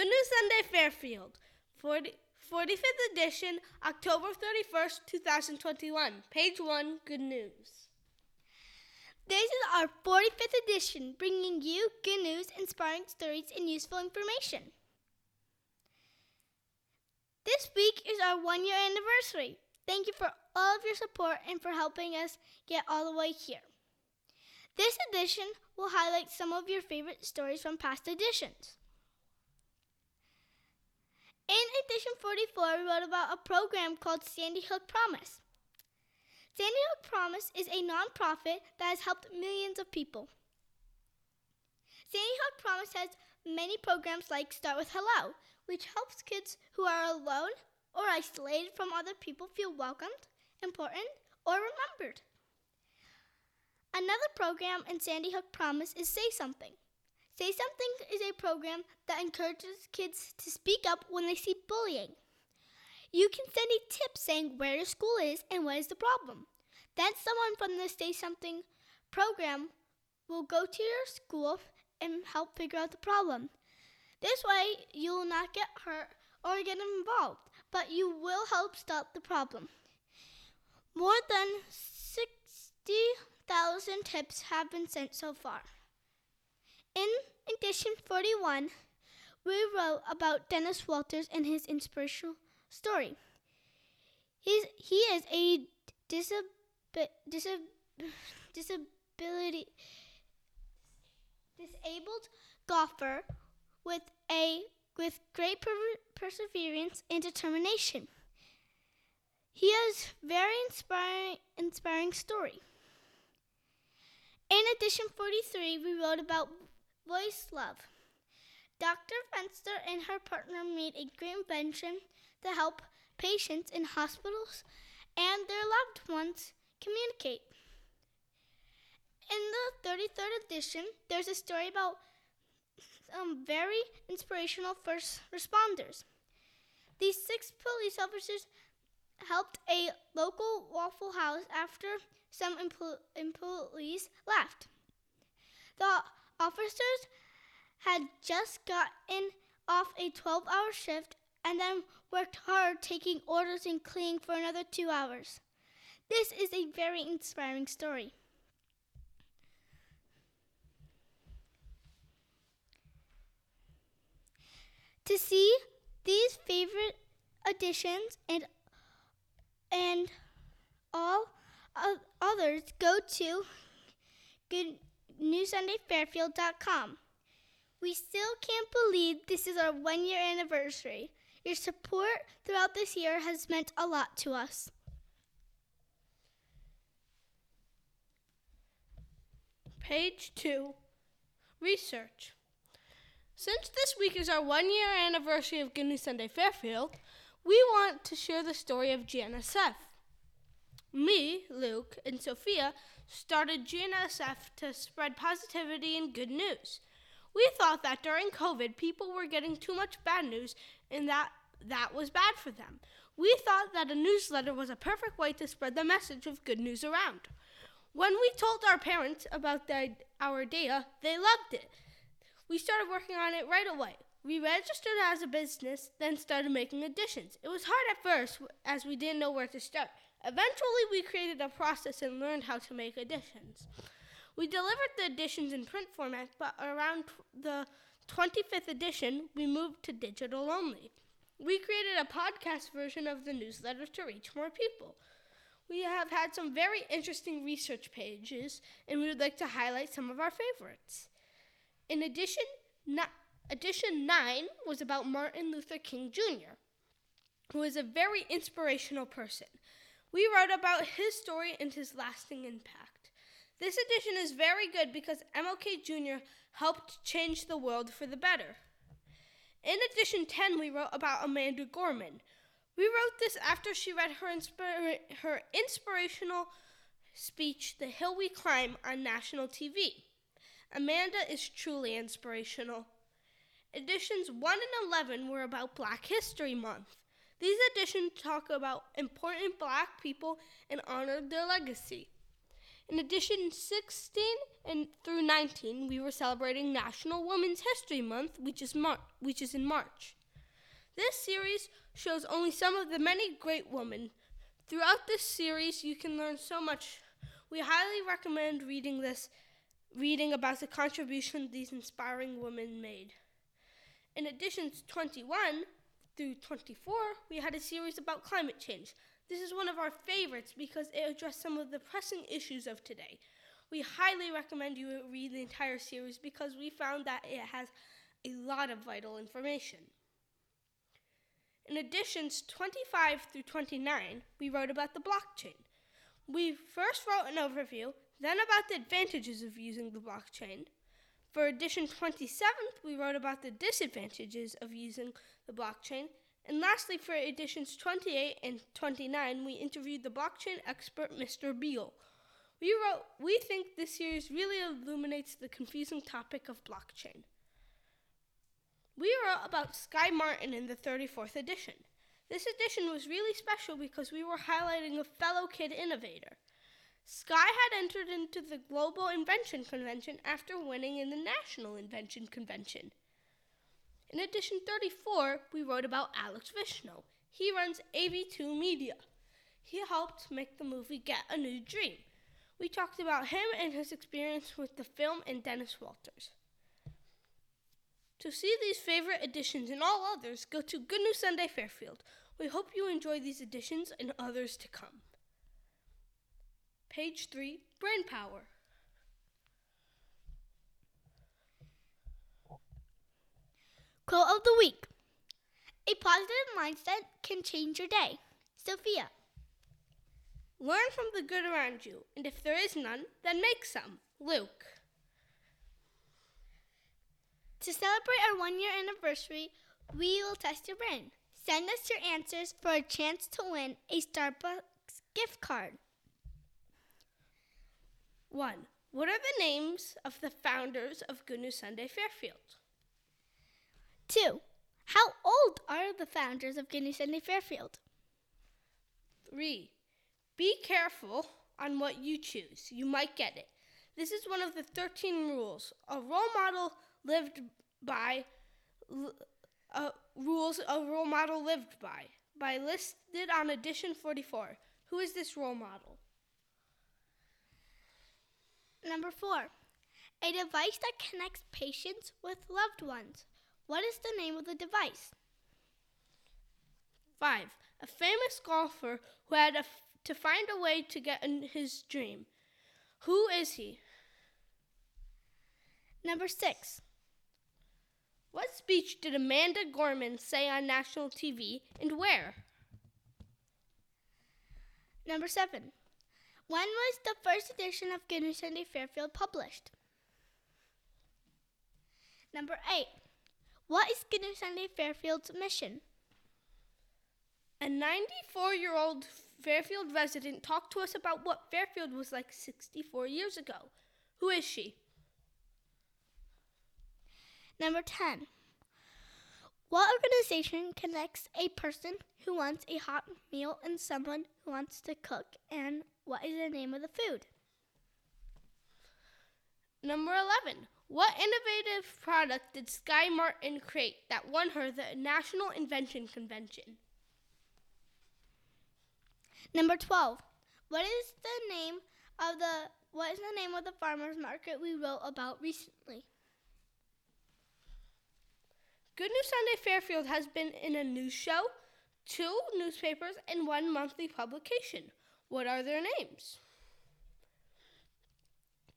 Good News Sunday Fairfield, 40, 45th edition, October 31st, 2021. Page 1, Good News. This is our 45th edition, bringing you good news, inspiring stories, and useful information. This week is our one year anniversary. Thank you for all of your support and for helping us get all the way here. This edition will highlight some of your favorite stories from past editions. In edition 44, we wrote about a program called Sandy Hook Promise. Sandy Hook Promise is a nonprofit that has helped millions of people. Sandy Hook Promise has many programs like Start with Hello, which helps kids who are alone or isolated from other people feel welcomed, important, or remembered. Another program in Sandy Hook Promise is Say Something. Say Something is a program that encourages kids to speak up when they see bullying. You can send a tip saying where your school is and what is the problem. Then someone from the Say Something program will go to your school and help figure out the problem. This way, you will not get hurt or get involved, but you will help stop the problem. More than 60,000 tips have been sent so far. In edition 41, we wrote about Dennis Walters and his inspirational story. He's, he is a disab- disab- disability disabled golfer with a with great per- perseverance and determination. He has very inspiring inspiring story. In edition 43, we wrote about voice love. Dr. Fenster and her partner made a great invention to help patients in hospitals and their loved ones communicate. In the 33rd edition, there's a story about some very inspirational first responders. These six police officers helped a local Waffle House after some employees left. The officers had just gotten off a 12 hour shift and then worked hard taking orders and cleaning for another two hours. This is a very inspiring story. To see these favorite editions and and all others, go to goodnewssundayfairfield.com. We still can't believe this is our one year anniversary. Your support throughout this year has meant a lot to us. Page 2 Research. Since this week is our one year anniversary of Good News Sunday Fairfield, we want to share the story of GNSF. Me, Luke, and Sophia started GNSF to spread positivity and good news. We thought that during COVID, people were getting too much bad news and that that was bad for them. We thought that a newsletter was a perfect way to spread the message of good news around. When we told our parents about the, our data, they loved it. We started working on it right away. We registered as a business, then started making editions. It was hard at first as we didn't know where to start. Eventually, we created a process and learned how to make editions. We delivered the editions in print format, but around the 25th edition, we moved to digital only. We created a podcast version of the newsletter to reach more people. We have had some very interesting research pages, and we would like to highlight some of our favorites. In addition, edition 9 was about Martin Luther King Jr., who is a very inspirational person. We wrote about his story and his lasting impact. This edition is very good because MLK Jr. helped change the world for the better. In edition 10, we wrote about Amanda Gorman. We wrote this after she read her, inspira- her inspirational speech, The Hill We Climb, on national TV. Amanda is truly inspirational. Editions 1 and 11 were about Black History Month. These editions talk about important black people and honor their legacy. In edition 16 and through 19, we were celebrating National Women's History Month, which is, Mar- which is in March. This series shows only some of the many great women. Throughout this series, you can learn so much. We highly recommend reading this, reading about the contribution these inspiring women made. In editions 21 through 24, we had a series about climate change. This is one of our favorites because it addressed some of the pressing issues of today. We highly recommend you read the entire series because we found that it has a lot of vital information. In editions 25 through 29, we wrote about the blockchain. We first wrote an overview, then about the advantages of using the blockchain. For edition 27th, we wrote about the disadvantages of using the blockchain, and lastly, for editions 28 and 29, we interviewed the blockchain expert Mr. Beal. We wrote, we think this series really illuminates the confusing topic of blockchain. We wrote about Sky Martin in the 34th edition. This edition was really special because we were highlighting a fellow kid innovator. Sky had entered into the Global Invention Convention after winning in the National Invention Convention. In edition 34, we wrote about Alex Vishno. He runs AV2 Media. He helped make the movie Get a New Dream. We talked about him and his experience with the film and Dennis Walters. To see these favorite editions and all others, go to Good News Sunday Fairfield. We hope you enjoy these editions and others to come. Page 3 Brain Power. Quote of the week A positive mindset can change your day. Sophia. Learn from the good around you, and if there is none, then make some. Luke. To celebrate our one year anniversary, we will test your brain. Send us your answers for a chance to win a Starbucks gift card. 1. What are the names of the founders of Good News Sunday Fairfield? 2. How old are the founders of Good News Sunday Fairfield? 3. Be careful on what you choose. You might get it. This is one of the 13 rules. A role model lived by uh, rules a role model lived by by listed on edition 44. Who is this role model? Number 4. A device that connects patients with loved ones. What is the name of the device? 5. A famous golfer who had f- to find a way to get in his dream. Who is he? Number 6. What speech did Amanda Gorman say on national TV and where? Number 7. When was the first edition of Good News Sunday Fairfield published? Number 8. What is Good News Sunday Fairfield's mission? A 94 year old Fairfield resident talked to us about what Fairfield was like 64 years ago. Who is she? Number 10. What organization connects a person who wants a hot meal and someone who wants to cook? And what is the name of the food? Number 11. What innovative product did Sky Martin create that won her the National Invention Convention? Number 12. What is the name of the what is the name of the farmers market we wrote about recently? Good News Sunday Fairfield has been in a news show, two newspapers, and one monthly publication. What are their names?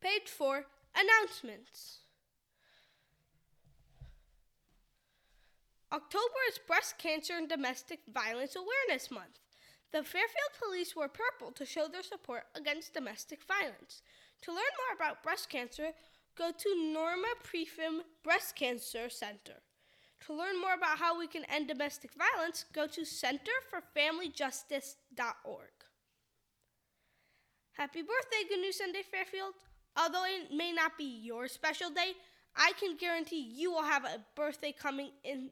Page 4 Announcements. October is Breast Cancer and Domestic Violence Awareness Month. The Fairfield Police wore purple to show their support against domestic violence. To learn more about breast cancer, go to Norma Pfriem Breast Cancer Center. To learn more about how we can end domestic violence, go to centerforfamilyjustice.org. Happy birthday, Good News Sunday Fairfield. Although it may not be your special day, I can guarantee you will have a birthday coming in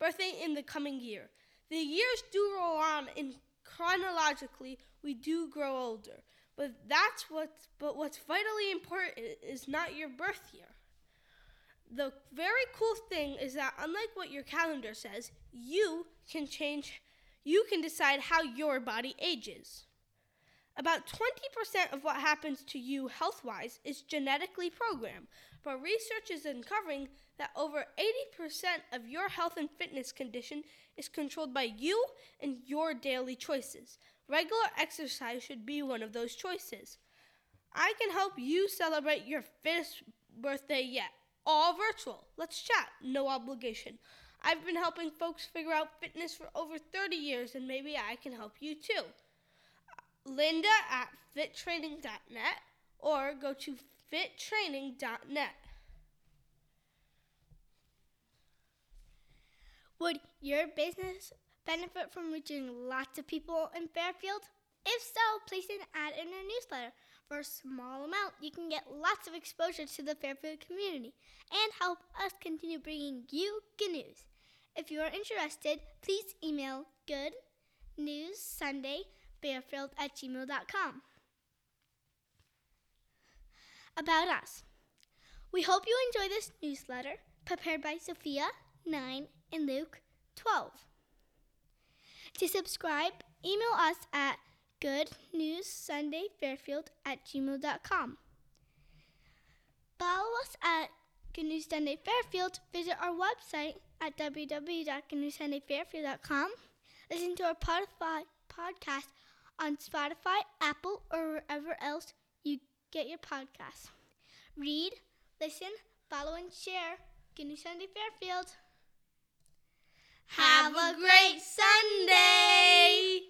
birthday in the coming year. The years do roll on and chronologically we do grow older, But that's what but what's vitally important is not your birth year. The very cool thing is that unlike what your calendar says, you can change you can decide how your body ages. About 20% of what happens to you health wise is genetically programmed, but research is uncovering that over 80% of your health and fitness condition is controlled by you and your daily choices. Regular exercise should be one of those choices. I can help you celebrate your fittest birthday yet. All virtual. Let's chat. No obligation. I've been helping folks figure out fitness for over 30 years, and maybe I can help you too. Linda at fittraining.net or go to fittraining.net. Would your business benefit from reaching lots of people in Fairfield? If so, place an ad in our newsletter. For a small amount, you can get lots of exposure to the Fairfield community and help us continue bringing you good news. If you are interested, please email goodnewssundayfairfield at gmail.com. About us. We hope you enjoy this newsletter prepared by Sophia, 9, and Luke, 12. To subscribe, email us at goodnewssundayfairfield at gmail.com. Follow us at Good News Sunday Fairfield. Visit our website at www.goodnewssundayfairfield.com. Listen to our Spotify podcast on Spotify, Apple, or wherever else you get your podcasts. Read, listen, follow, and share. Good News Sunday Fairfield. Have a great Sunday!